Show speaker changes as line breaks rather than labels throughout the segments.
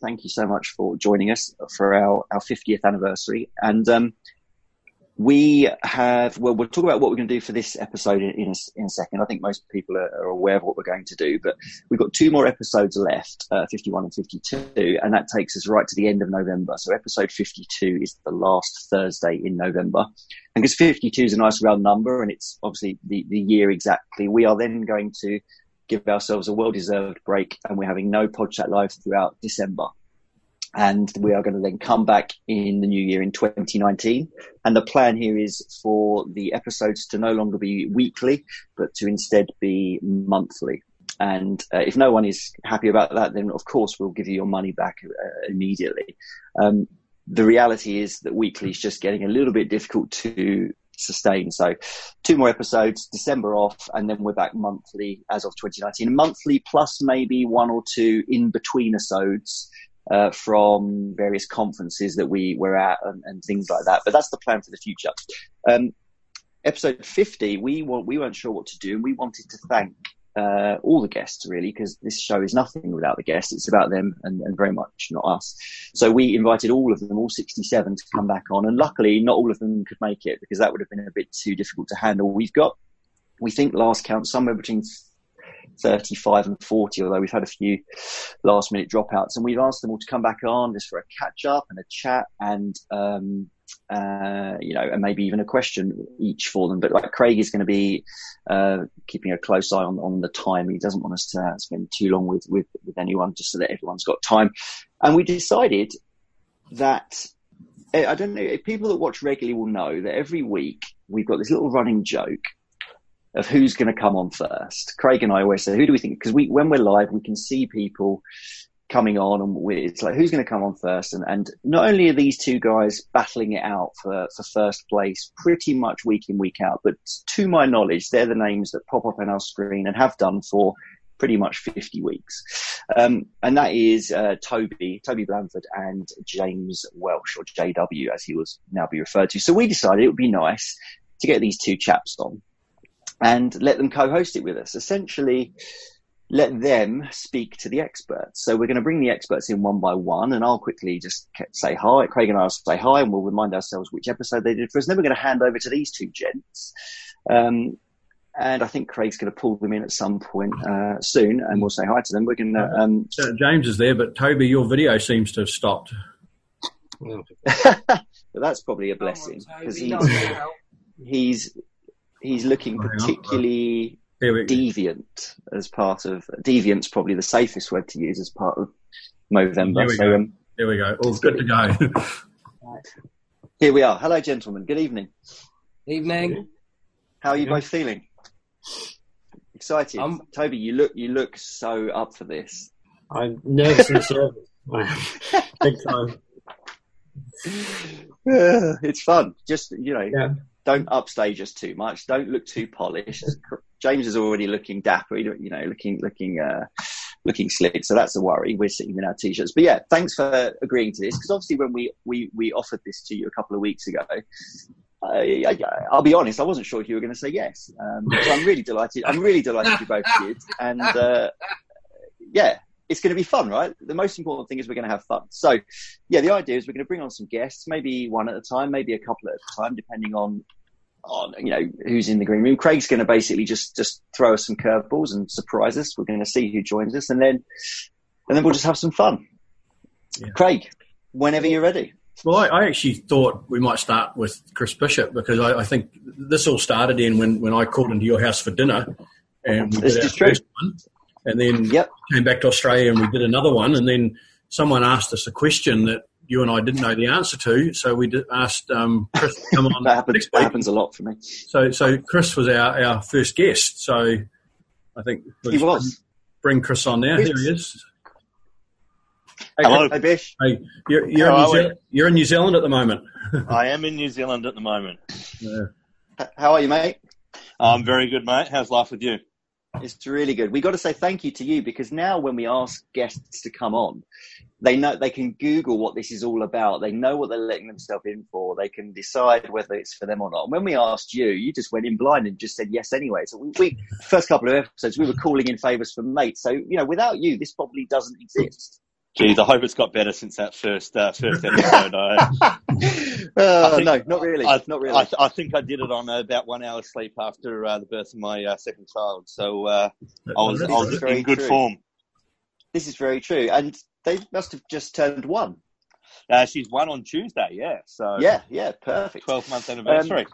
thank you so much for joining us for our, our 50th anniversary. And um, we have, well, we'll talk about what we're going to do for this episode in, in, a, in a second. I think most people are, are, aware of what we're going to do, but we've got two more episodes left, uh, 51 and 52, and that takes us right to the end of November. So episode 52 is the last Thursday in November. And because 52 is a nice round number and it's obviously the, the year exactly, we are then going to give ourselves a well deserved break and we're having no Podchat Live throughout December and we are going to then come back in the new year in 2019. And the plan here is for the episodes to no longer be weekly, but to instead be monthly. And uh, if no one is happy about that, then of course we'll give you your money back uh, immediately. Um, the reality is that weekly is just getting a little bit difficult to sustain. So two more episodes, December off, and then we're back monthly as of 2019. Monthly plus maybe one or two in between episodes uh, from various conferences that we were at and, and, things like that. But that's the plan for the future. Um, episode 50, we, want, we weren't sure what to do, and we wanted to thank uh, all the guests really, because this show is nothing without the guests. It's about them and, and, very much not us. So we invited all of them, all 67 to come back on. And luckily not all of them could make it because that would have been a bit too difficult to handle. We've got, we think last count somewhere between 35 and 40, although we've had a few last minute dropouts. And we've asked them all to come back on just for a catch up and a chat and, um, uh, you know, and maybe even a question each for them. But like Craig is going to be uh, keeping a close eye on, on the time. He doesn't want us to spend too long with, with, with anyone just so that everyone's got time. And we decided that I don't know, people that watch regularly will know that every week we've got this little running joke of who's going to come on first. Craig and I always say, who do we think? Because we, when we're live, we can see people coming on and it's like, who's going to come on first? And, and not only are these two guys battling it out for, for first place pretty much week in, week out, but to my knowledge, they're the names that pop up on our screen and have done for pretty much 50 weeks. Um, and that is, uh, Toby, Toby Blanford and James Welsh or JW as he was now be referred to. So we decided it would be nice to get these two chaps on and let them co-host it with us. Essentially, let them speak to the experts. So we're going to bring the experts in one by one, and I'll quickly just say hi. Craig and I will say hi, and we'll remind ourselves which episode they did for us. And then we're going to hand over to these two gents. Um, and I think Craig's going to pull them in at some point uh, soon, and we'll say hi to them. We're going to. Um,
James is there, but Toby, your video seems to have stopped.
but that's probably a blessing because he's, he's he's looking particularly deviant as part of deviant's probably the safest word to use as part of Movember.
Here we so, go. Um, Here we go. All good to go.
Here we are. Hello, gentlemen. Good evening.
Evening.
How are you yeah. both feeling? Excited. Um, Toby, you look you look so up for this.
I'm nervous and nervous. Big time.
it's fun. Just you know, yeah don't upstage us too much. Don't look too polished. James is already looking dapper, you know, looking looking uh, looking slick. So that's a worry. We're sitting in our t-shirts. But yeah, thanks for agreeing to this because obviously when we, we we offered this to you a couple of weeks ago, I, will be honest, I wasn't sure if you were going to say yes. Um, so I'm really delighted. I'm really delighted you both did. And uh, yeah, it's going to be fun, right? The most important thing is we're going to have fun. So, yeah, the idea is we're going to bring on some guests, maybe one at a time, maybe a couple at a time, depending on on you know who's in the green room. Craig's going to basically just just throw us some curveballs and surprise us. We're going to see who joins us, and then and then we'll just have some fun. Yeah. Craig, whenever you're ready.
Well, I, I, actually thought we might start with Chris Bishop because I, I, think this all started in when, when I called into your house for dinner, and we
this did our first
one, and then
yep.
came back to Australia and we did another one, and then someone asked us a question that you and I didn't know the answer to. So we asked um, Chris to come on.
that, happens, that happens, a lot for me.
So, so Chris was our, our first guest. So I think
he was.
Bring Chris on now. Here he is.
Hey, Hello, hey Bish.
Hey, you're, you're, in Zealand, you're, in New Zealand at the moment.
I am in New Zealand at the moment.
Yeah. How are you, mate?
I'm very good, mate. How's life with you?
It's really good. We got to say thank you to you because now when we ask guests to come on, they know they can Google what this is all about. They know what they're letting themselves in for. They can decide whether it's for them or not. And when we asked you, you just went in blind and just said yes anyway. So we, we first couple of episodes, we were calling in favors from mates. So you know, without you, this probably doesn't exist.
Geez, I hope it's got better since that first uh, first episode. I,
Uh,
think-
no, not really.
I,
not really.
I, I think I did it on about one hour sleep after uh, the birth of my uh, second child, so uh, I was, I was in good
true.
form.
this is very true. And they must have just turned one.
Uh, she's one on Tuesday, yeah. So
Yeah, yeah, perfect.
12 month anniversary.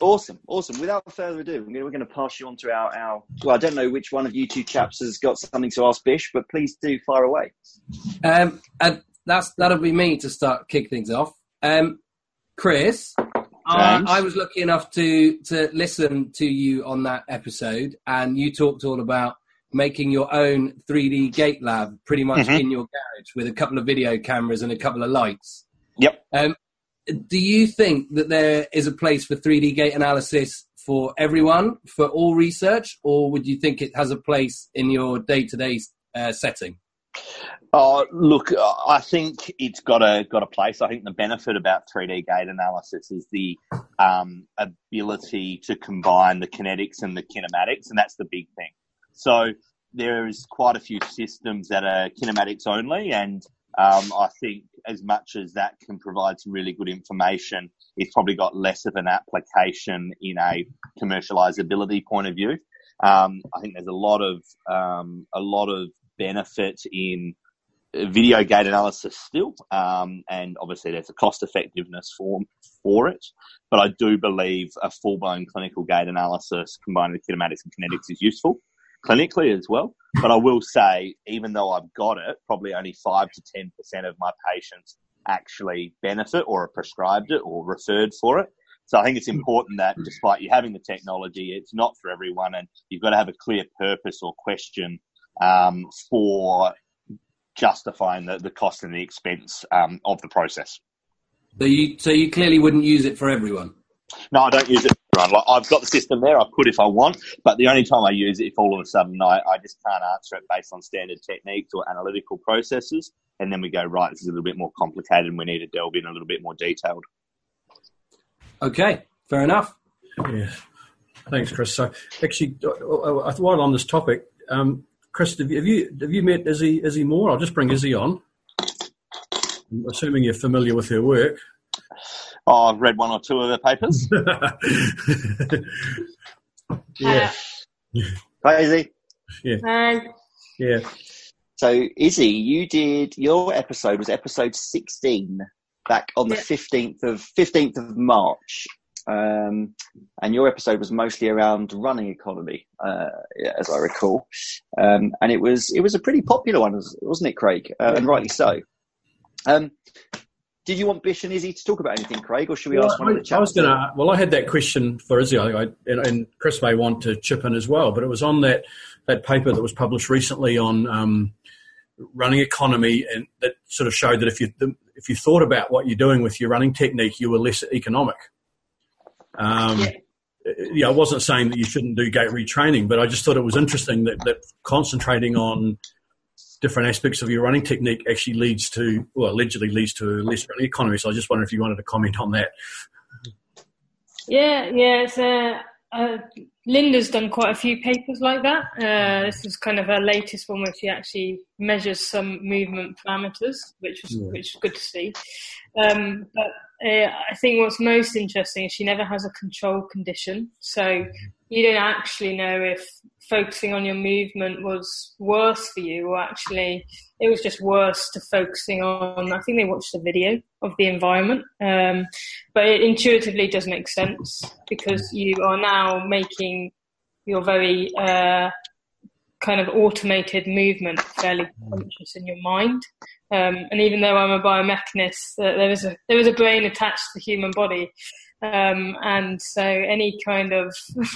Awesome, awesome. Without further ado, we're going to pass you on to our, our. Well, I don't know which one of you two chaps has got something to ask Bish, but please do fire away.
Um, and that's that'll be me to start kick things off. Um, Chris, I, I was lucky enough to to listen to you on that episode, and you talked all about making your own 3D gait lab, pretty much
Mhm.
in your garage with a couple of video cameras and a couple of lights.
Yep.
Um, do you think that there is a place for 3D gait analysis for everyone, for all research, or would you think it has a place in your day to day setting?
Oh, look, uh, I think it's got a got a place. I think the benefit about 3D gait analysis is the um, ability to combine the kinetics and the kinematics, and that's the big thing. So there's quite a few systems that are kinematics only, and um, I think as much as that can provide some really good information, it's probably got less of an application in a commercializability point of view. Um, I think there's a lot of um, a lot of benefit in video gait analysis still, um, and obviously there's a cost effectiveness for for it. But I do believe a full blown clinical gait analysis combined with kinematics and kinetics is useful clinically as well. But I will say, even though I've got it, probably only five to ten percent of my patients actually benefit or are prescribed it or referred for it. So I think it's important that despite you having the technology, it's not for everyone, and you've got to have a clear purpose or question um, for justifying the, the cost and the expense um, of the process.
So you, so you clearly wouldn't use it for everyone.
No, I don't use it. For everyone. Like, I've got the system there. I could if I want, but the only time I use it if all of a sudden I, I just can't answer it based on standard techniques or analytical processes, and then we go right. This is a little bit more complicated, and we need to delve in a little bit more detailed.
Okay, fair enough.
Yeah. Thanks, Chris. So, actually, uh, uh, while on this topic, um, Chris, have you, have you have you met Izzy Izzy Moore? I'll just bring Izzy on. I'm assuming you're familiar with her work.
Oh, I've read one or two of the papers.
yeah,
Hi, Izzy.
Hi.
yeah.
So, Izzy, you did your episode was episode sixteen back on the
Yeah.
fifteenth of fifteenth of March, um, and your episode was mostly around running economy, uh, as I recall, um, and it was it was a pretty popular one, wasn't it, Craig? Uh, and rightly so. Um, did you want Bish and Izzy to talk about anything, Craig, or should we
Well,
ask one of the
I, I was going to. Well, I had that question for Izzy, I, I, and, and Chris may want to chip in as well. But it was on that that paper that was published recently on um, running economy, and that sort of showed that if you if you thought about what you're doing with your running technique, you were less economic. Um,
Yeah.
yeah, I wasn't saying that you shouldn't do gait retraining, but I just thought it was interesting that, that concentrating on different aspects of your running technique actually leads to, well, allegedly leads to less running economy. So I just wondered if you wanted to comment on that.
Yeah, yeah. Uh, uh, Linda's done quite a few papers like that. Uh, this is kind of her latest one where she actually measures some movement parameters, which was
Yeah.
which is good to see. Um, but uh, I think what's most interesting is she never has a control condition, so you don't actually know if focusing on your movement was worse for you or actually it was just worse to focusing on i think they watched the video of the environment. Um, but it intuitively does make sense because you are now making your very uh, kind of automated movement fairly conscious in your mind um, and even though i'm a biomechanist uh, there is a there is a brain attached to the human body um, and so any kind of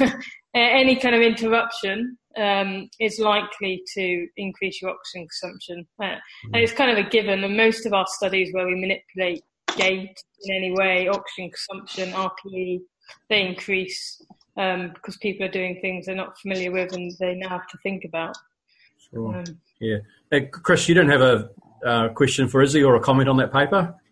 any kind of interruption um, is likely to increase your oxygen consumption. Uh, and it's kind of a given. And most of our studies where we manipulate gait in any way, oxygen consumption, RPE, they increase um, because people are doing things they're not familiar with and they now have to think about.
Sure.
Um,
Yeah. Hey, Chris, you don't have a uh, question for Izzy or a comment on that paper?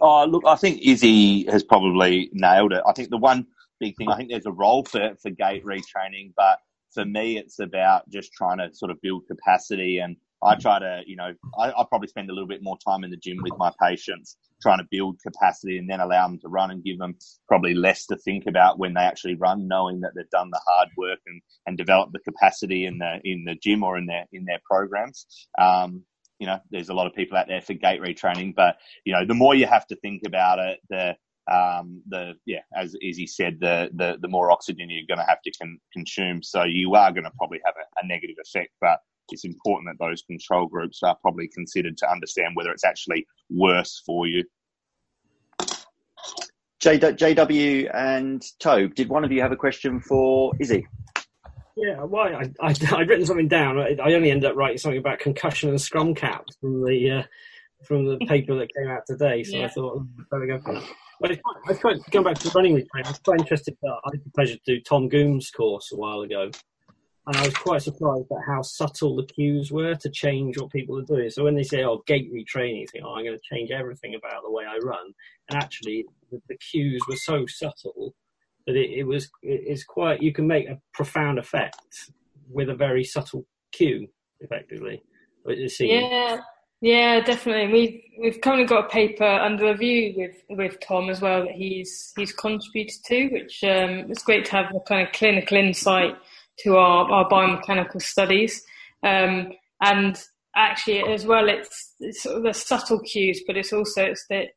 Oh, look, I think Izzy has probably nailed it. I think the one big thing, I think there's a role for, for gait retraining, but for me, it's about just trying to sort of build capacity. And I try to, you know, I, I probably spend a little bit more time in the gym with my patients, trying to build capacity and then allow them to run and give them probably less to think about when they actually run, knowing that they've done the hard work and, and developed the capacity in the in the gym or in their in their programs. Um, you know, there's a lot of people out there for gait retraining, but you know, the more you have to think about it, the um, the yeah, as Izzy said, the the, the more oxygen you're going to have to con- consume, so you are going to probably have a, a, negative effect. But it's important that those control groups are probably considered to understand whether it's actually worse for you.
J- JW and Tobe, did one of you have a question for Izzy?
Yeah, well, I, I, I'd written something down. I, I only ended up writing something about concussion and scrum caps from the uh, from the paper that came out today. So yeah. I thought, better go for that. But it's quite, it's quite, going back to the running retraining, I was quite interested. Uh, I had the pleasure to do Tom Goom's course a while ago, and I was quite surprised at how subtle the cues were to change what people are doing. So when they say, "Oh, gait retraining," you think, "Oh, I'm going to change everything about the way I run," and actually, the, the cues were so subtle that it, it was it's quite you can make a profound effect with a very subtle cue, effectively.
Yeah, yeah, definitely. We've we've currently got a paper under review with with Tom as well that he's he's contributed to, which um, it's great to have a kind of clinical insight to our, our biomechanical studies. Um, and actually, as well, it's, it's sort of the subtle cues, but it's also it's that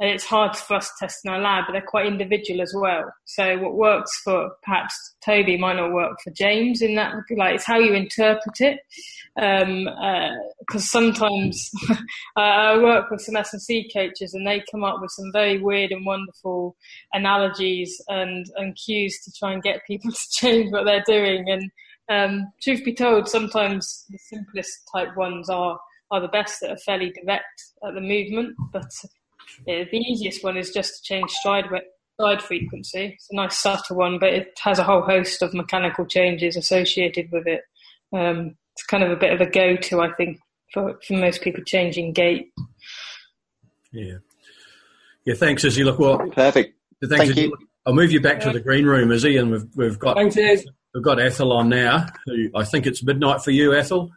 it's hard for us to test in our lab, but they're quite individual as well. So what works for perhaps Toby might not work for James in that, like it's how you interpret it. Because um, uh, sometimes I work with some S&C coaches and they come up with some very weird and wonderful analogies and, and cues to try and get people to change what they're doing. And um, truth be told, sometimes the simplest type ones are are the best that are fairly direct at the movement, but yeah, the easiest one is just to change stride stride frequency. It's a nice subtle one, but it has a whole host of mechanical changes associated with it. Um, it's kind of a bit of a go-to, I think, for, for most people changing gait.
Yeah. Yeah, thanks, Izzy. Look, well,
perfect.
Thanks, Thank you. I'll move you back to the green room, Izzy, and we've we've got
thanks,
we've got Athol on now. Who I think it's midnight for you, Athol.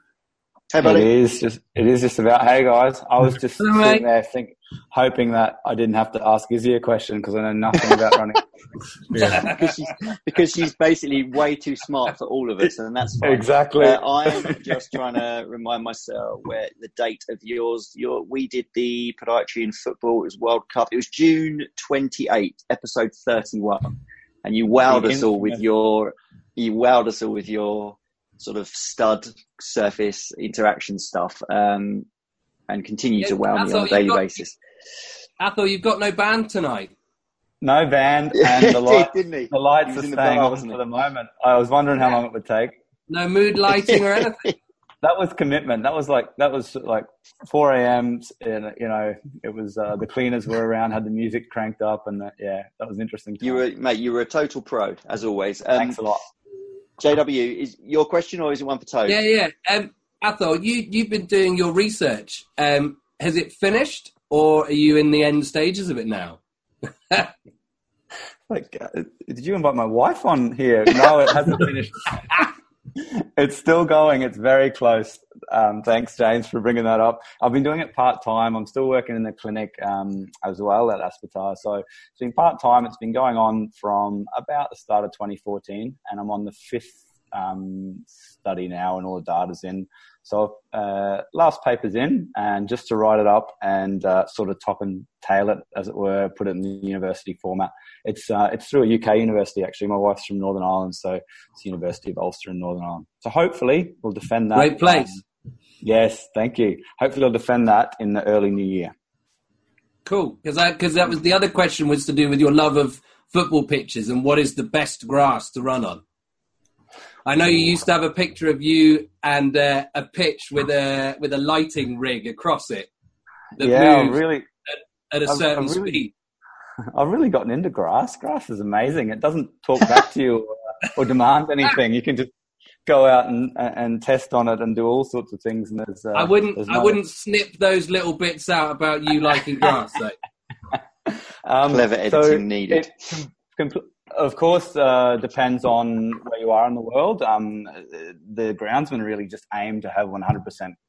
Hey, buddy. It is just it is just about hey guys. I was just sitting there think, hoping that I didn't have to ask Izzy a question because I know nothing about running.
yeah. because, she's, because she's basically way too smart for all of us, and that's fine.
exactly.
Uh, I'm just trying to remind myself where the date of yours. Your we did the podiatry in football. It was World Cup. It was June 28, episode 31, and you wowed us all with your you wowed us all with your sort of stud surface interaction stuff um, and continue yeah, to wow me on a daily got, basis.
I thought you've got no band tonight.
No band, and the, light, did, the lights are staying on for the moment. I was wondering how long it would take.
No mood lighting or anything.
that was commitment. That was like that was like 4 a.m. And you know, it was uh, the cleaners were around, had the music cranked up, and the, yeah, that was interesting.
Time. You were mate. You were a total pro as always.
Um, Thanks a lot.
JW, is your question or is it one for Toad?
Yeah, yeah. Um, Athol, you you've been doing your research. Um, has it finished, or are you in the end stages of it now?
like, uh, did you invite my wife on here? No, it hasn't finished. it's still going. It's very close. Um, thanks, James, for bringing that up. I've been doing it part time. I'm still working in the clinic um, as well at Aspetar. So it's been part time. It's been going on from about the start of 2014, and I'm on the fifth um, study now, and all the data's in. So uh, last paper's in, and just to write it up and uh, sort of top and tail it, as it were, put it in the university format. It's uh, it's through a UK university actually. My wife's from Northern Ireland, so it's the University of Ulster in Northern Ireland. So hopefully we'll defend that.
Great place. Um,
yes, thank you. Hopefully we'll defend that in the early new year.
Cool, because because that was the other question was to do with your love of football pitches and what is the best grass to run on. I know you used to have a picture of you and uh, a pitch with a with a lighting rig across it.
yeah, really.
At, at a certain I've really, speed.
I've really gotten into grass. Grass is amazing. It doesn't talk back to you or, or, demand anything. You can just go out and and test on it and do all sorts of things. And there's uh,
I wouldn't no... I wouldn't snip those little bits out about you liking grass.
um, Clever editing so needed.
It, com- of course, uh, depends on where you are in the world. Um, the groundsmen really just aim to have 100%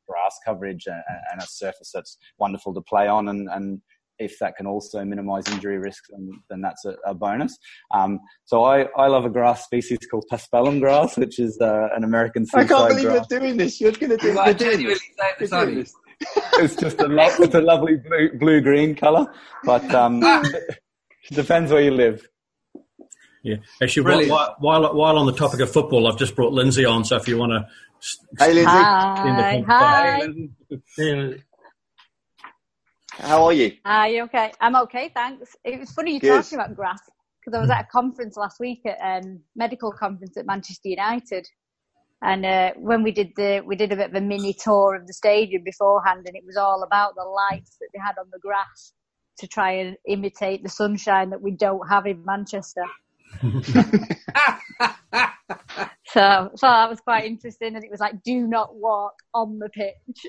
grass coverage and, and, a surface that's wonderful to play on, and, and if that can also minimise injury risks, then, then that's a, a bonus. Um, so I, I love a grass species called paspalum grass, which is uh, an American
I can't believe grass. you're doing this. You're going to do,
you're doing this. You're this.
it's just a, lo- it's a lovely blue, blue green colour, but um, depends where you live.
Yeah, actually, while, while, while on the topic of football, I've just brought Lindsay on. So if you want to,
hey Lindsay,
hi, hi.
How are you?
Are you okay? I'm okay, thanks. It was funny you Good. talking about grass because I was at a conference last week at um, medical conference at Manchester United, and uh, when we did the we did a bit of a mini tour of the stadium beforehand, and it was all about the lights that they had on the grass to try and imitate the sunshine that we don't have in Manchester. So, so that was quite interesting, and it was like, "Do not walk on the pitch."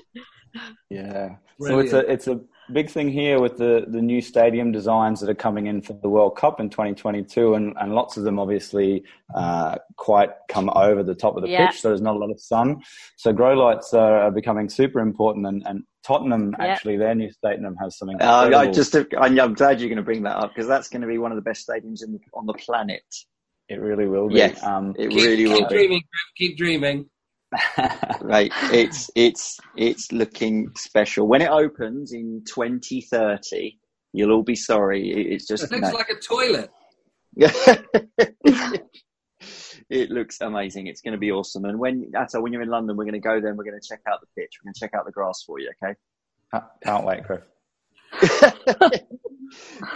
Yeah, Brilliant. so it's a it's a big thing here with the the new stadium designs that are coming in for the World Cup in 2022, and and lots of them obviously uh, quite come over the top of the yeah. pitch, so there's not a lot of sun. So grow lights are, are becoming super important, and, and Tottenham actually their new stadium has something.
Uh, I just I'm glad you're going to bring that up because that's going to be one of the best stadiums in, on the planet.
It really will be.
Yes, um, it
keep,
really
keep
will.
Keep dreaming, keep dreaming.
right, it's it's it's looking special. When it opens in 2030, you'll all be sorry. It's just
it looks no. like a toilet.
it looks amazing. It's going to be awesome. And when Athol, when you're in London, we're going to go there and we're going to check out the pitch. We're going to check out the grass for you. Okay.
Can't wait, Chris.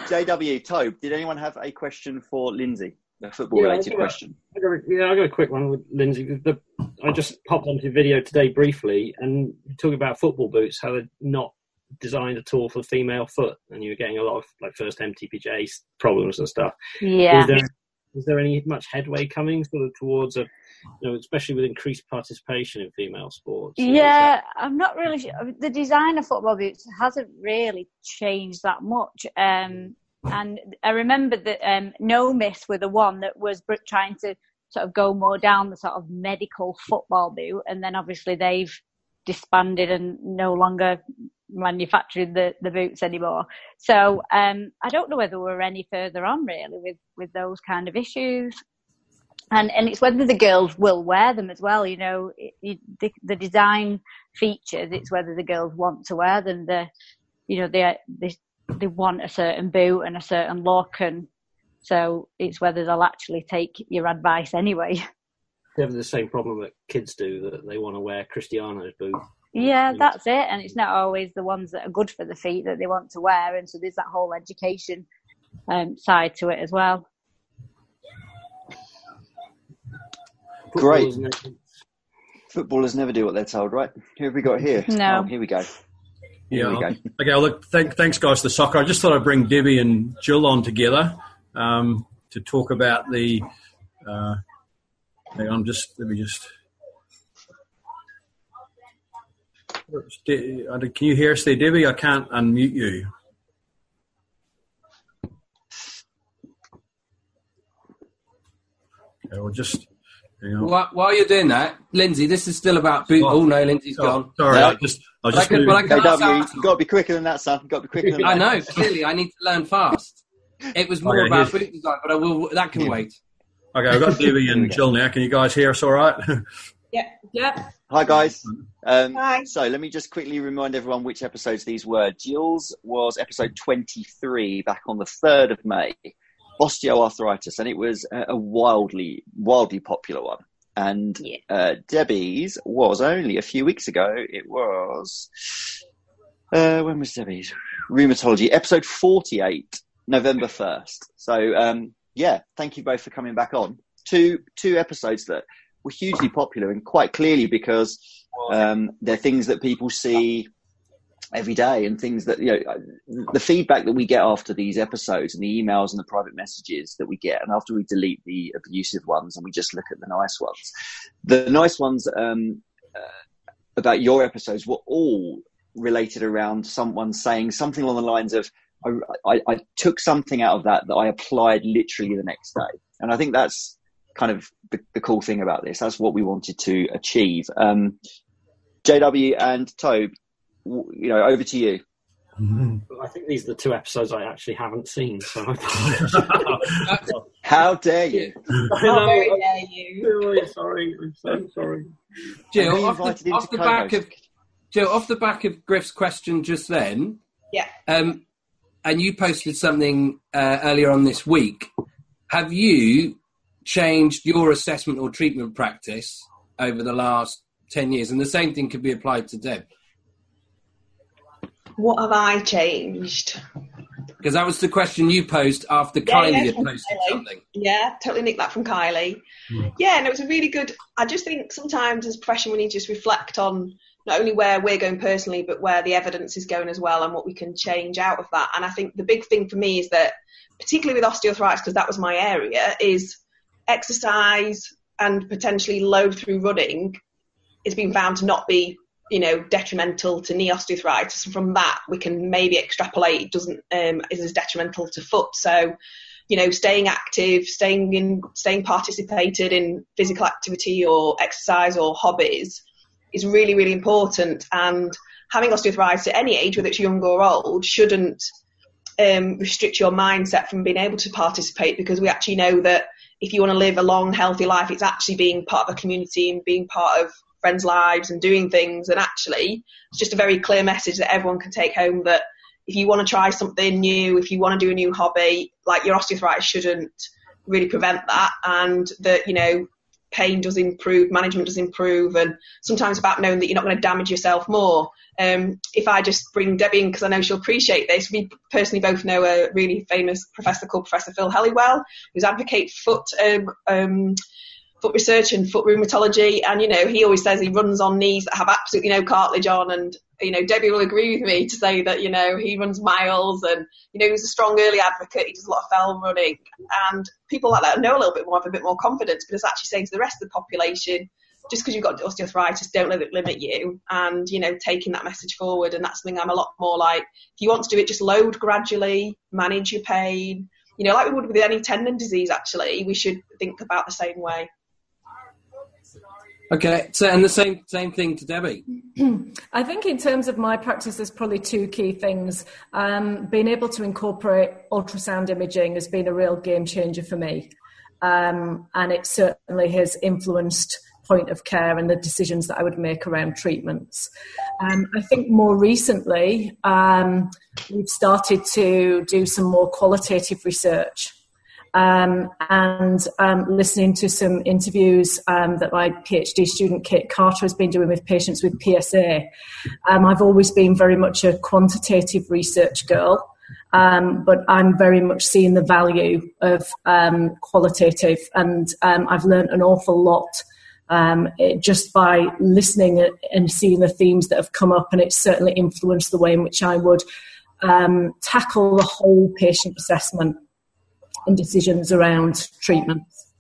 JW Tobe, did anyone have a question for Lindsay? A football related yeah, question.
I got a, yeah, I got a quick one with Lindsay. The, I just popped onto video today briefly and talking about football boots, how they're not designed at all for the female foot, and you were getting a lot of like first MTPJ problems and stuff.
Yeah.
Is there, is there any much headway coming sort of towards a, you know, especially with increased participation in female sports?
Yeah, I'm not really sure. The design of football boots hasn't really changed that much. Um, and I remember that um, Nomis were the one that was trying to sort of go more down the sort of medical football boot, and then obviously they've disbanded and no longer manufacturing the, the boots anymore. So um, I don't know whether we're any further on really with, with those kind of issues. And and it's whether the girls will wear them as well. You know, it, it, the, the design features. It's whether the girls want to wear them. The you know they they they want a certain boot and a certain look, and so it's whether they'll actually take your advice anyway.
They have the same problem that kids do that they want to wear Cristiano's boot.
Yeah, that's it. And it's not always the ones that are good for the feet that they want to wear. And so there's that whole education um, side to it as well.
Great. Footballers never do what they're told, right? Who have we got here?
No.
Oh, here we go.
Here yeah. We go. Okay. Look. Thank, thanks, guys. The soccer. I just thought I'd bring Debbie and Jill on together um, to talk about the. Uh, hang on. Just let me just. Uh, can you hear us there, Debbie? I can't unmute you. Okay, we'll just.
While, while, you're doing that, Lindsay, this is still about boot. Oh, oh no, Lindsay's oh, gone.
Sorry, I just. I just.
But I can, but I you've got to be quicker than that, son. You've got to be quicker than that.
I know. Clearly, I need to learn fast. It was more okay, about boot design, but I will. That can yeah. wait.
Okay, I've got Debbie and Jill now. Can you guys hear us all right?
yeah. Yeah.
Hi, guys. Um, Hi. So let me just quickly remind everyone which episodes these were. Jules was episode 23 back on the 3rd of May, osteoarthritis, and it was a wildly, wildly popular one. And yeah. uh, Debbie's was only a few weeks ago. It was, uh, when was Debbie's? Rheumatology, episode 48, November 1st. So, um, yeah, thank you both for coming back on. Two, two episodes that were hugely popular and quite clearly because um, they're things that people see every day and things that you know the feedback that we get after these episodes and the emails and the private messages that we get and after we delete the abusive ones and we just look at the nice ones. The nice ones um, uh, about your episodes were all related around someone saying something along the lines of I, I, I took something out of that that I applied literally the next day, and I think that's kind of the, the cool thing about this. That's what we wanted to achieve. Um, JW and Tobe, you know, over to you.
I think these are the two episodes I actually haven't seen. So
how dare you?
How very dare you?
Sorry, sorry, I'm so sorry.
Jill, off the, off the back of Jill, off the back of Griff's question just then,
Yeah.
um, and you posted something uh, earlier on this week. Have you changed your assessment or treatment practice over the last ten years? And the same thing could be applied to Deb,
What have I changed?
because that was the question you posed after
Yeah,
Kylie
yeah,
had posted
Kylie.
something.
Yeah, totally nicked that from Kylie. Hmm. Yeah, and it was a really good. I just think sometimes as a profession we need to just reflect on not only where we're going personally, but where the evidence is going as well, and what we can change out of that. And I think the big thing for me is that, particularly with osteoarthritis, because that was my area, is exercise and potentially load through running is being found to not be you know detrimental to knee osteoarthritis. And from that we can maybe extrapolate it doesn't um, is as detrimental to foot. So you know staying active staying in staying participated in physical activity or exercise or hobbies is really really important. And having osteoarthritis at any age whether it's young or old shouldn't um, restrict your mindset from being able to participate because we actually know that if you want to live a long healthy life it's actually being part of a community and being part of friends' lives and doing things. And actually, it's just a very clear message that everyone can take home that if you want to try something new, if you want to do a new hobby, like your osteoarthritis shouldn't really prevent that. And that, you know, pain does improve, management does improve, and sometimes about knowing that you're not going to damage yourself more. Um, if I just bring Debbie in, because I know she'll appreciate this, we personally both know a really famous professor called Professor Phil Helliwell, who's advocate foot um, um, foot research and foot rheumatology. And, you know, he always says he runs on knees that have absolutely no cartilage on. And, you know, Debbie will agree with me to say that, you know, he runs miles and, you know, he's a strong early advocate. He does a lot of fell running. And people like that know a little bit more, have a bit more confidence, but it's actually saying to the rest of the population, just because you've got osteoarthritis, don't let it limit you. And, you know, taking that message forward. And that's something I'm a lot more like, if you want to do it, just load gradually, manage your pain. You know, like we would with any tendon disease, actually, we should think about the same way.
Okay, so and the same same thing to Debbie.
I think in terms of my practice, there's probably two key things. Um, being able to incorporate ultrasound imaging has been a real game changer for me, um, and it certainly has influenced point of care and the decisions that I would make around treatments. Um, I think more recently, um, we've started to do some more qualitative research. Um, and um, listening to some interviews um, that my PhD student Kate Carter has been doing with patients with PSA. Um, I've always been very much a quantitative research girl, um, but I'm very much seeing the value of um, qualitative, and I've learned an awful lot. It, just by listening and seeing the themes that have come up, and it's certainly influenced the way in which I would tackle the whole patient assessment and decisions around treatments.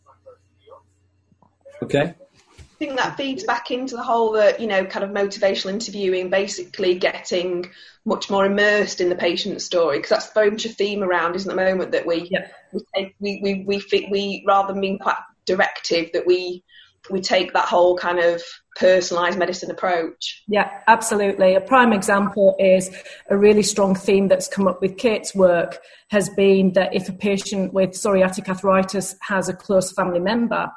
Okay.
I think that feeds back into the whole that you know kind of motivational interviewing, basically getting much more immersed in the patient's story because that's very much a theme around, isn't the moment that we
yeah.
we take, we we we, we, we rather than being quite directive that we we take that whole kind of personalised medicine approach.
Yeah, absolutely. A prime example is a really strong theme that's come up with Kate's work has been that if a patient with psoriatic arthritis has a close family member,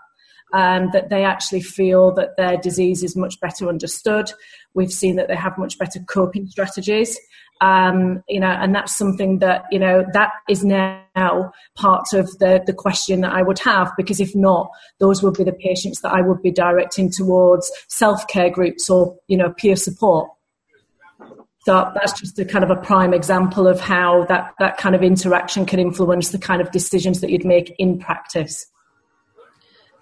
um, that they actually feel that their disease is much better understood. We've seen that they have much better coping strategies. Um, you know, and that's something that, you know, that is now part of the, the question that I would have, because if not, those would be the patients that I would be directing towards self-care groups or, you know, peer support. So that's just a kind of a prime example of how that, that kind of interaction can influence the kind of decisions that you'd make in practice.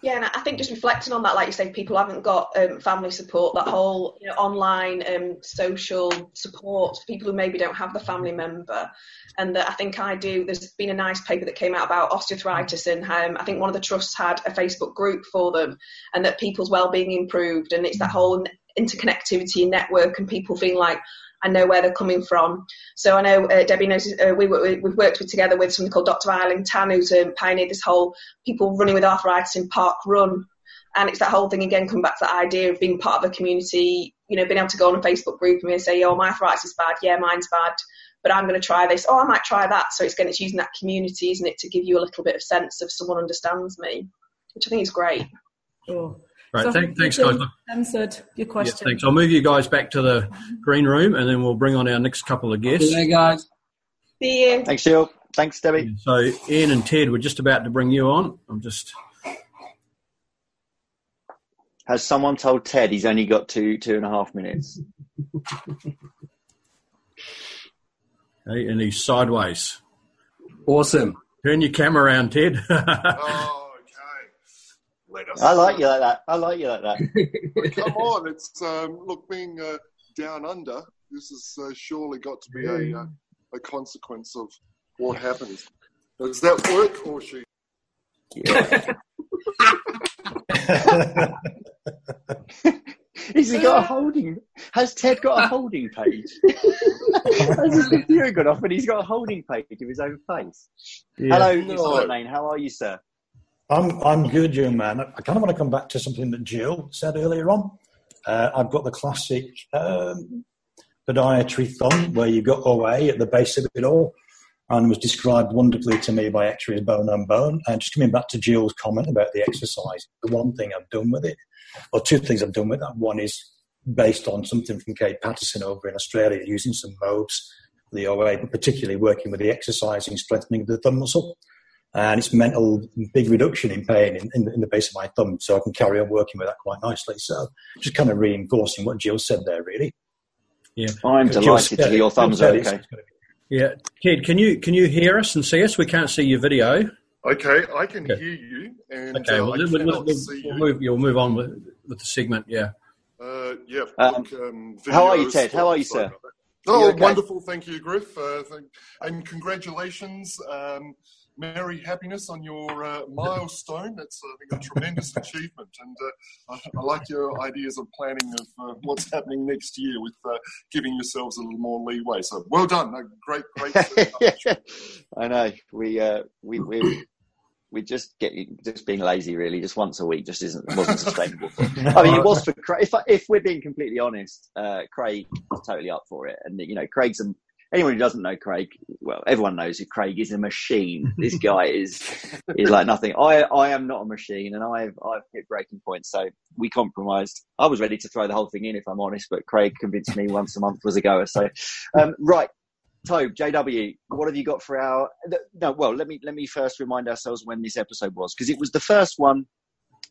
Yeah, and I think just reflecting on that, like you say, people haven't got um, family support. That whole you know, online um, social support for people who maybe don't have the family member, and that I think I do. There's been a nice paper that came out about osteoarthritis, and um, I think one of the trusts had a Facebook group for them, and that people's well-being improved, and it's that whole interconnectivity and network, and people feeling like I know where they're coming from. So I know uh, Debbie knows uh, we, we, we've worked with, together with something called Dr. Ai Lyn Tan, who's um, pioneered this whole people running with arthritis in park run. And it's that whole thing again, come back to that idea of being part of a community, you know, being able to go on a Facebook group and say, oh, my arthritis is bad, yeah, mine's bad, but I'm going to try this. Oh, I might try that. So it's again, it's using that community, isn't it, to give you a little bit of sense of someone understands me, which I think is great.
Sure.
Right,
So
thank, thanks, guys.
Answered your
Yeah,
question.
thanks. I'll move you guys back to the green room, and then we'll bring on our next couple of guests.
Hey guys.
See you.
Thanks, Jill. Thanks, Debbie.
So, Ian and Ted, we're just about to bring you on. I'm just
Has someone told Ted he's only got two two and a half minutes?
okay, and he's sideways.
Awesome.
Turn your camera around, Ted.
Oh, okay. Let us
I like you like that. I like you like that.
Well, come on, it's um, look being uh, down under. This has uh, surely got to be a uh, a consequence of what happens. Does that work, or she?
Has he got a holding? Has Ted got a holding page? Has his computer gone off and he's got a holding page of his own face? Hello, Mr. Lane. How are you, sir?
I'm I'm good, young man. I kind of want to come back to something that Jill said earlier on. Uh, I've got the classic um, podiatry thumb where you've got OA at the base of it all, and was described wonderfully to me by X-rays bone on bone. And just coming back to Jill's comment about the exercise, the one thing I've done with it, or two things I've done with that. One is based on something from Kate Patterson over in Australia, using some mobes the OA, but particularly working with the exercising, strengthening of the thumb muscle and it's mental big reduction in pain in, in, in, the base of my thumb, so I can carry on working with that quite nicely. So just kind of reinforcing what Jill said there, really.
Yeah,
I'm delighted to hear your thumbs are okay.
yeah. Ted, can you can you hear us and see us? We can't see your video.
Okay, I can
Okay.
hear you, and
Okay,
uh,
well,
I
we'll, we'll, we'll,
see
we'll move. You'll move on with with the segment. Yeah.
Uh, yeah.
Um,
look, um,
how are you, Ted? How are you,
sorry
sir?
Oh,
okay?
wonderful! Thank you, Griff, uh, thank, and congratulations, um, Merry happiness on your uh, milestone. That's I think a tremendous achievement, and uh, I, I like your ideas of planning of uh, what's happening next year with uh, giving yourselves a little more leeway. So well done, no, great, great.
I know. We uh, we we we just get just being lazy. Really, just once a week just isn't wasn't sustainable. I mean, it was for Craig. If if we're being completely honest, uh, Craig was totally up for it, and you know, Craig's a anyone who doesn't know Craig, well, everyone knows who Craig is a machine. This guy is is like nothing. I I am not a machine, and I've I've hit breaking points. So we compromised. I was ready to throw the whole thing in, if I'm honest, but Craig convinced me once a month was a goer. So, um, right. Tobe, JW, what have you got for our? No, well, let me let me first remind ourselves when this episode was because it was the first one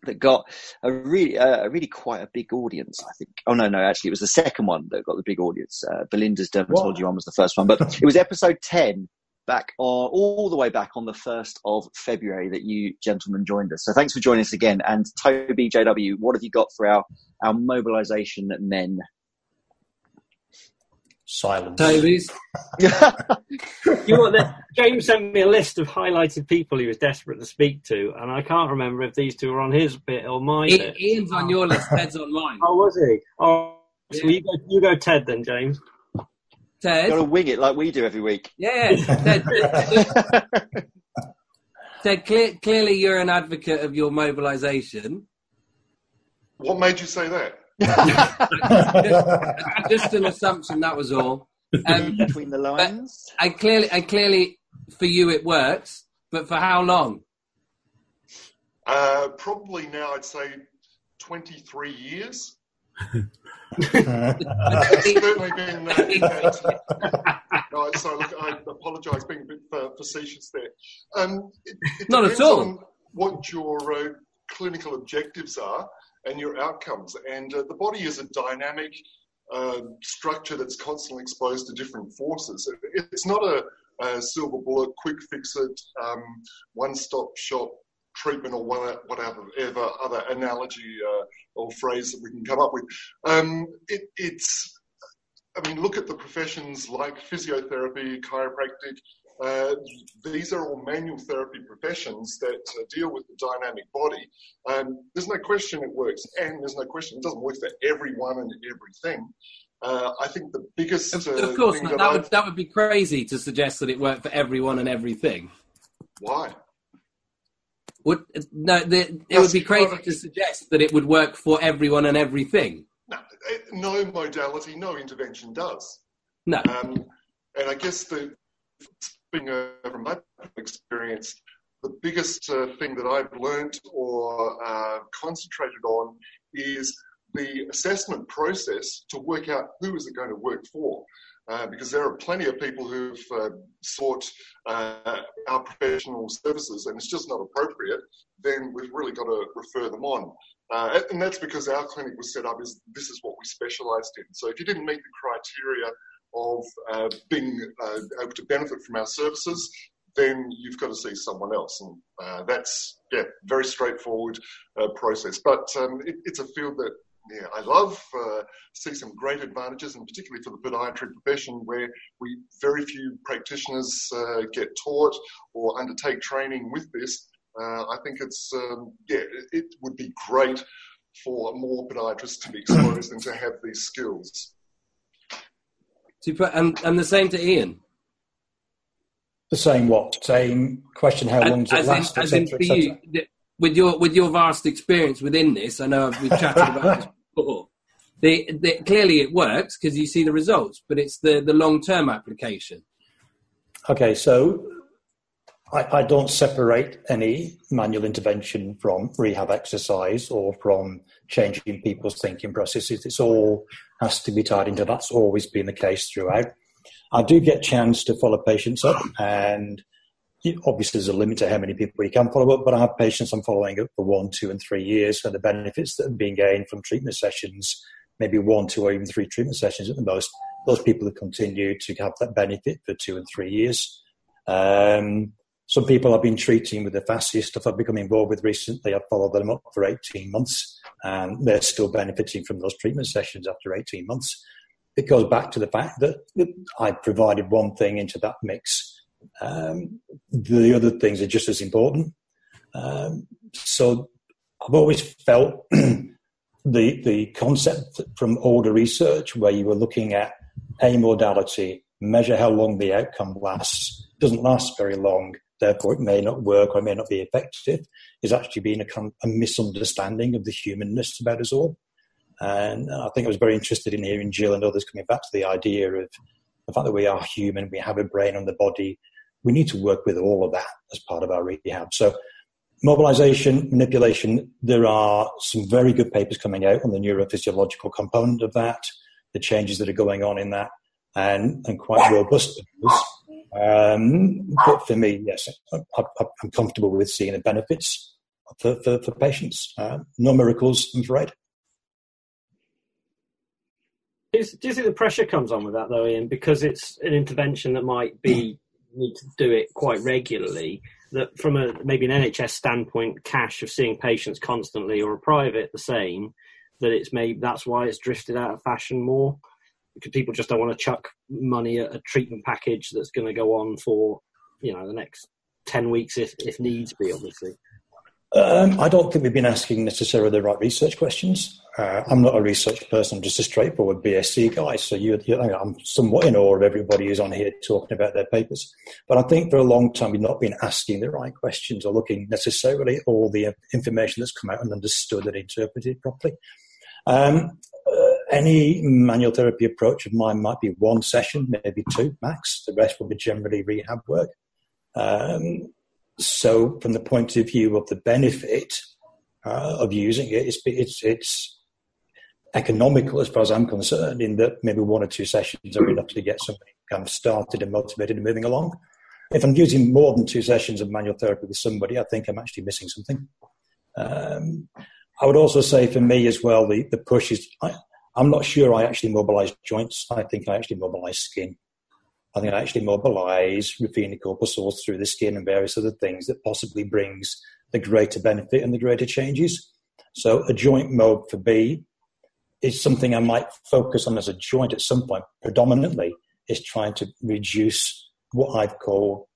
that got a really uh, a really quite a big audience. I think. Oh no, no, actually, it was the second one that got the big audience. Uh, Belinda's dermatology one was the first one, but it was episode ten back on all the way back on the first of February that you gentlemen joined us. So thanks for joining us again. And Toby, JW, what have you got for our our mobilisation men?
Silence.
Toby's.
You know what? James sent me a list of highlighted people he was desperate to speak to, and I can't remember if these two were on his bit or my
I-
bit.
Ian's on your list. Ted's on mine.
Oh, was he? Oh, so you go, you go, Ted, then, James.
Ted.
Got to wing it like we do every week.
Yeah, Ted. Ted, Ted clear, clearly you're an advocate of your mobilisation.
What made you say that?
Just an assumption. That was all. Um,
Between the lines.
I clearly, I clearly, for you it works, but for how long?
Uh, probably now, I'd say twenty-three years. It's certainly been. Uh, no, so look, I apologise being a bit uh, facetious there. Um, it, it
Not at all.
on What your uh, clinical objectives are and your outcomes, and uh, the body is a dynamic uh, structure that's constantly exposed to different forces. It's not a, a silver bullet, quick fix it, um, one-stop shop treatment or whatever, whatever other analogy uh, or phrase that we can come up with. Um, it, it's, I mean, look at the professions like physiotherapy, chiropractic. Uh, these are all manual therapy professions that uh, deal with the dynamic body. Um, there's no question it works, and there's no question it doesn't work for everyone and everything. Uh, I think the biggest.
Of,
uh,
of course,
that
that would that would be crazy to suggest that it worked for everyone and everything.
Why?
Would no? The, it would be crazy to suggest that it would work for everyone and everything.
No, no modality, no intervention does.
No.
Um, and I guess the from my experience, the biggest uh, thing that I've learnt or uh, concentrated on is the assessment process to work out who is it going to work for. Uh, because there are plenty of people who've uh, sought uh, our professional services and it's just not appropriate, then we've really got to refer them on. Uh, and that's because our clinic was set up as this is what we specialised in. So if you didn't meet the criteria of uh, being uh, able to benefit from our services, then you've got to see someone else. And uh, that's, yeah, very straightforward uh, process. But um, it, it's a field that yeah, I love, uh, see some great advantages, and particularly for the podiatry profession, where we very few practitioners uh, get taught or undertake training with this. I think it's um, yeah, it, it would be great for more podiatrists to be exposed and to have these skills.
Super, and and the same to Ian.
The same what? Same question, how long does it last,
in, as in for you, with your with your vast experience within this, I know we've chatted about this before. The, the, clearly, it works because you see the results, but it's the, the long term application.
Okay, so I, I don't separate any manual intervention from rehab exercise or from changing people's thinking processes. It's all has to be tied into that's always been the case throughout. I do get chance to follow patients up and obviously there's a limit to how many people you can follow up, but I have patients I'm following up for one, two, and three years for the benefits that have been gained from treatment sessions, maybe one, two, or even three treatment sessions at the most. Those people have continued to have that benefit for two and three years. Um, some people I've been treating with the fascia stuff I've become involved with recently. I've followed them up for 18 months and they're still benefiting from those treatment sessions after 18 months. It goes back to the fact that I provided one thing into that mix um, the other things are just as important. Um, so I've always felt the the concept from older research where you were looking at a modality, measure how long the outcome lasts, doesn't last very long, therefore it may not work or may not be effective, is actually being a, a misunderstanding of the humanness about us all. And I think I was very interested in hearing Jill and others coming back to the idea of the fact that we are human, we have a brain and the body. We need to work with all of that as part of our rehab. So, mobilization, manipulation, there are some very good papers coming out on the neurophysiological component of that, the changes that are going on in that, and, and quite robust. Um, but for me, yes, I, I'm comfortable with seeing the benefits for, for, for patients. Uh, no miracles, I'm afraid.
Is, do you think the pressure comes on with that though, Ian? Because it's an intervention that might be need to do it quite regularly. That from a maybe an NHS standpoint, cash of seeing patients constantly, or a private the same. That it's maybe that's why it's drifted out of fashion more because people just don't want to chuck money at a treatment package that's going to go on for you know the next ten weeks if if needs be, obviously.
Um, I don't think we've been asking necessarily the right research questions. Uh, I'm not a research person; I'm just a straightforward BSc guy. So you, you, I'm somewhat in awe of everybody who's on here talking about their papers. But I think for a long time we've not been asking the right questions or looking necessarily at all the information that's come out and understood and interpreted properly. Um, uh, any manual therapy approach of mine might be one session, maybe two max. The rest will be generally rehab work. Um, so, from the point of view of the benefit uh, of using it, it's, it's, it's economical as far as I'm concerned, in that maybe one or two sessions are enough to get somebody kind of started and motivated and moving along. If I'm using more than two sessions of manual therapy with somebody, I think I'm actually missing something. Um, I would also say for me as well, the, the push is I, I'm not sure I actually mobilize joints. I think I actually mobilize skin. I think I actually mobilize Ruffini corpuscles through the skin and various other things that possibly brings the greater benefit and the greater changes. So a joint mob for B is something I might focus on as a joint at some point. Predominantly is trying to reduce what I've called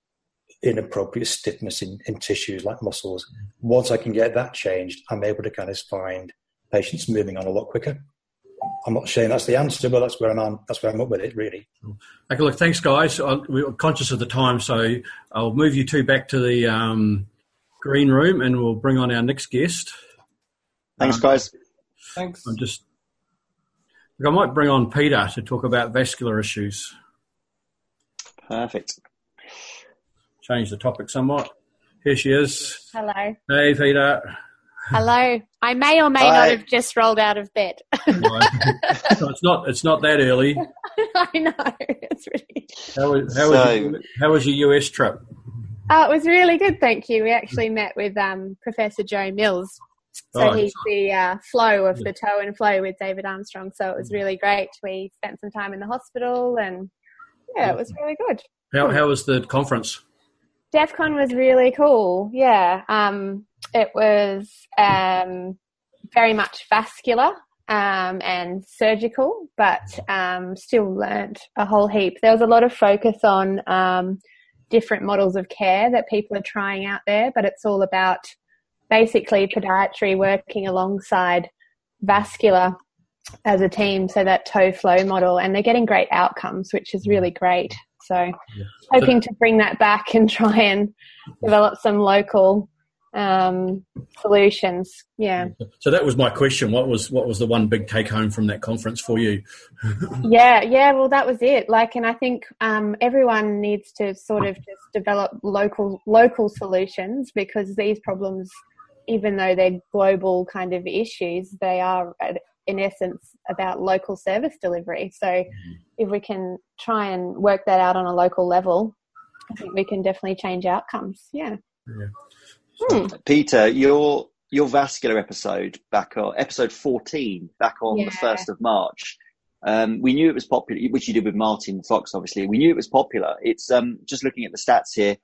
inappropriate stiffness in, in tissues like muscles. Mm-hmm. Once I can get that changed, I'm able to kind of find patients moving on a lot quicker. I'm not saying that's the answer, but that's where I'm. That's where I'm up with it, really.
Okay, look, thanks, guys. I, we're conscious of the time, so I'll move you two back to the um, green room, and we'll bring on our next guest.
Thanks,
Um,
guys.
Thanks.
I'm just. Look, I might bring on Peter to talk about vascular issues.
Perfect.
Change the topic somewhat. Here she is.
Hello.
Hey, Peter.
Hello. I may or may
Hi.
not have just rolled out of bed.
so it's not. It's not that early.
I know. It's really.
How was, how, was your, how was your US trip?
Oh, it was really good, thank you. We actually met with um, Professor Joe Mills. So
Oh,
he's the uh, flow of the toe and flow with David Armstrong. So it was really great. We spent some time in the hospital and yeah, it was really good.
How, how was the conference?
DFCon was really cool. Yeah. Um, it was um, very much vascular um, and surgical, but um, still learnt a whole heap. There was a lot of focus on um, different models of care that people are trying out there, but it's all about basically podiatry working alongside vascular as a team, so that toe flow model, and they're getting great outcomes, which is really great. So, hoping to bring that back and try and develop some local um, solutions. Yeah,
So that was my question. What was what was the one big take home from that conference for you?
yeah, yeah. Well, that was it. Like, and I think um, everyone needs to sort of just develop local local solutions because these problems, even though they're global kind of issues, they are in essence about local service delivery. So, if we can try and work that out on a local level, I think we can definitely change outcomes. Yeah. Hmm.
Peter, your your vascular episode back on episode fourteen, back on
Yeah.
the first of March. Um, we knew it was popular, which you did with Martin Fox. Obviously, we knew it was popular. It's um, just looking at the stats here.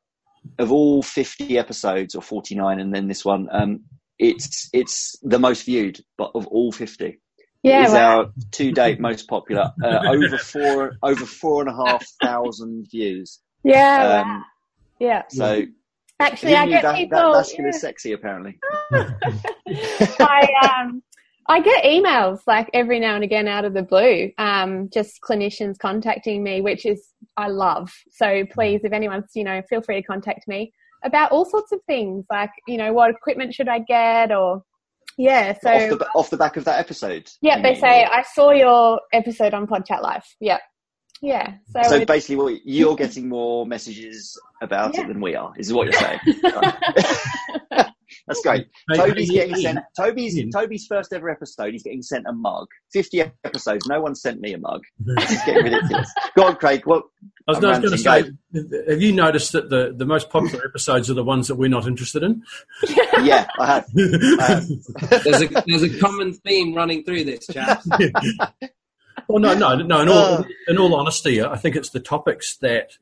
Of all fifty episodes, or forty nine, and then this one, um, it's it's the most viewed, but of all fifty.
Yeah,
is
wow.
our to date most popular. Uh, over four over four and a half thousand views.
Yeah.
Um,
wow. Yeah.
So
Actually, I get
that,
people.
that vascular
yeah.
sexy apparently.
I um I get emails like every now and again out of the blue, um, just clinicians contacting me, which is I love. So please, if anyone's you know, feel free to contact me about all sorts of things, like you know, what equipment should I get, or yeah. So
off, the, off the back of that episode.
yeah, they
mean,
say I saw your episode on Podchat Live. Yeah, yeah. So,
So basically, what you're getting more messages about
Yeah.
it than we are, is what you're saying. That's great.
Hey,
Toby's getting sent. Toby's Toby's first ever episode. He's getting sent a mug. Fifty episodes. No one sent me a mug. This is getting ridiculous. Go on, Craig. What?
I was,
I'm
I was going to say,
ranting,
have you noticed that the, the most popular episodes are the ones that we're not interested in?
Yeah, I have. I have.
There's a there's a common theme running through this, chaps.
Well, no, no, no. In all,
Uh.
in all honesty, I think it's the topics that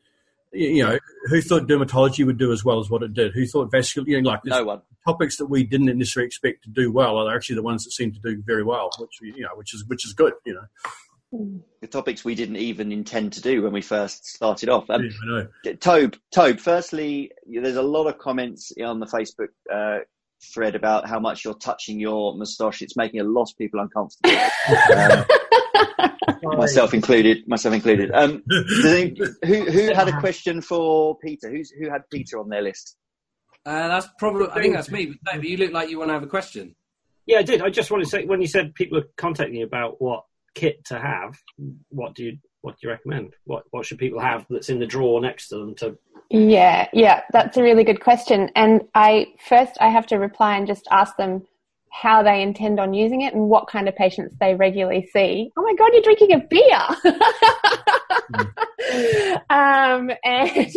you know. Who thought dermatology would do as well as what it did? Who thought vascular? You know, like
No one.
topics that we didn't necessarily expect to do well are actually the ones that seem to do very well, which you know, which is which is good. You know,
The topics we didn't even intend to do when we first started off. Um,
Yeah, I know.
Tobe, Tobe. Firstly, there's a lot of comments on the Facebook uh, thread about how much you're touching your moustache. It's making a lot of people uncomfortable, um, myself included. Myself included. Um, does who who had a question for Peter? Who's who had Peter on their list?
Uh, that's probably. I think that's me. But David, you look like you want to have a question.
Yeah, I did. I just want to say when you said people are contacting you about what kit to have, what do you what do you recommend? What what should people have that's in the drawer next to them to
Yeah, yeah, that's a really good question. And I first I have to reply and just ask them how they intend on using it and what kind of patients they regularly see. Oh my god, you're drinking a beer. um, and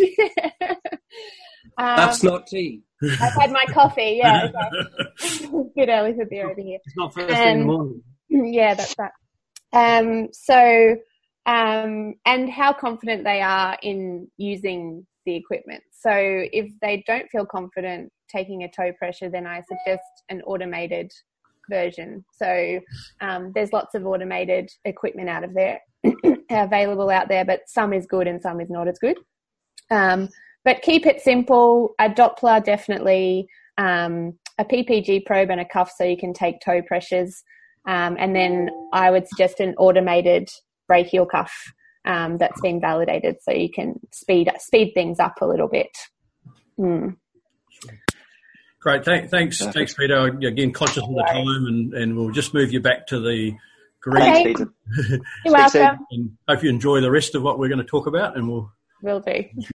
um,
That's not tea.
I've had my coffee. Yeah, okay. good early for beer over here.
It's not first thing in the morning.
yeah, that's right. Um, so, um, and how confident they are in using the equipment. So, if they don't feel confident taking a toe pressure, then I suggest an automated version. So, um, there's lots of automated equipment out of there available out there, but some is good and some is not as good. Um, but keep it simple. A Doppler definitely, um, a PPG probe and a cuff so you can take toe pressures. Um, and then I would suggest an automated brachial cuff um, that's been validated, so you can speed speed things up a little bit. Mm.
Great, Thank, thanks, thanks, Peter. Again, conscious of the time, and, and we'll just move you back to the green.
Okay. You're welcome.
And hope you enjoy the rest of what we're going to talk about, and we'll
Will do.